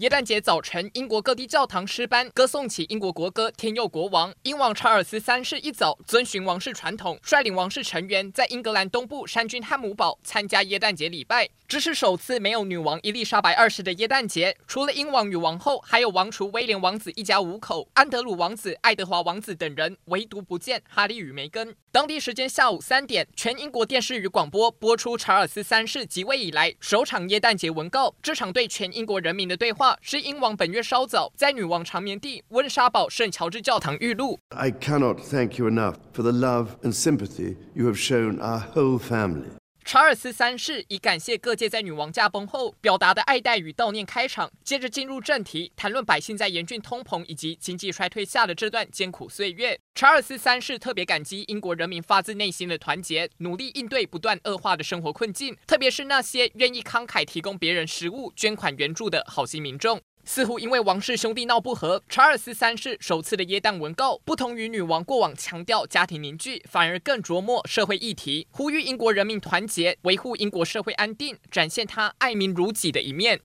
耶诞节早晨，英国各地教堂诗班歌颂起英国国歌《天佑国王》。英王查尔斯三世一早遵循王室传统，率领王室成员在英格兰东部山郡汉姆堡参加耶诞节礼拜。这是首次没有女王伊丽莎白二世的耶诞节，除了英王与王后，还有王储威廉王子一家五口、安德鲁王子、爱德华王子等人，唯独不见哈利与梅根。当地时间下午三点，全英国电视与广播播出查尔斯三世即位以来首场耶诞节文告。这场对全英国人民的对话是英王本月稍早在女王长眠地温莎堡圣乔治教堂遇露。I cannot thank you enough for the love and sympathy you have shown our whole family. 查尔斯三世以感谢各界在女王驾崩后表达的爱戴与悼念开场，接着进入正题，谈论百姓在严峻通膨以及经济衰退下的这段艰苦岁月。查尔斯三世特别感激英国人民发自内心的团结，努力应对不断恶化的生活困境，特别是那些愿意慷慨提供别人食物、捐款援助的好心民众。似乎因为王室兄弟闹不和，查尔斯三世首次的耶诞文告，不同于女王过往强调家庭凝聚，反而更琢磨社会议题，呼吁英国人民团结，维护英国社会安定，展现他爱民如己的一面。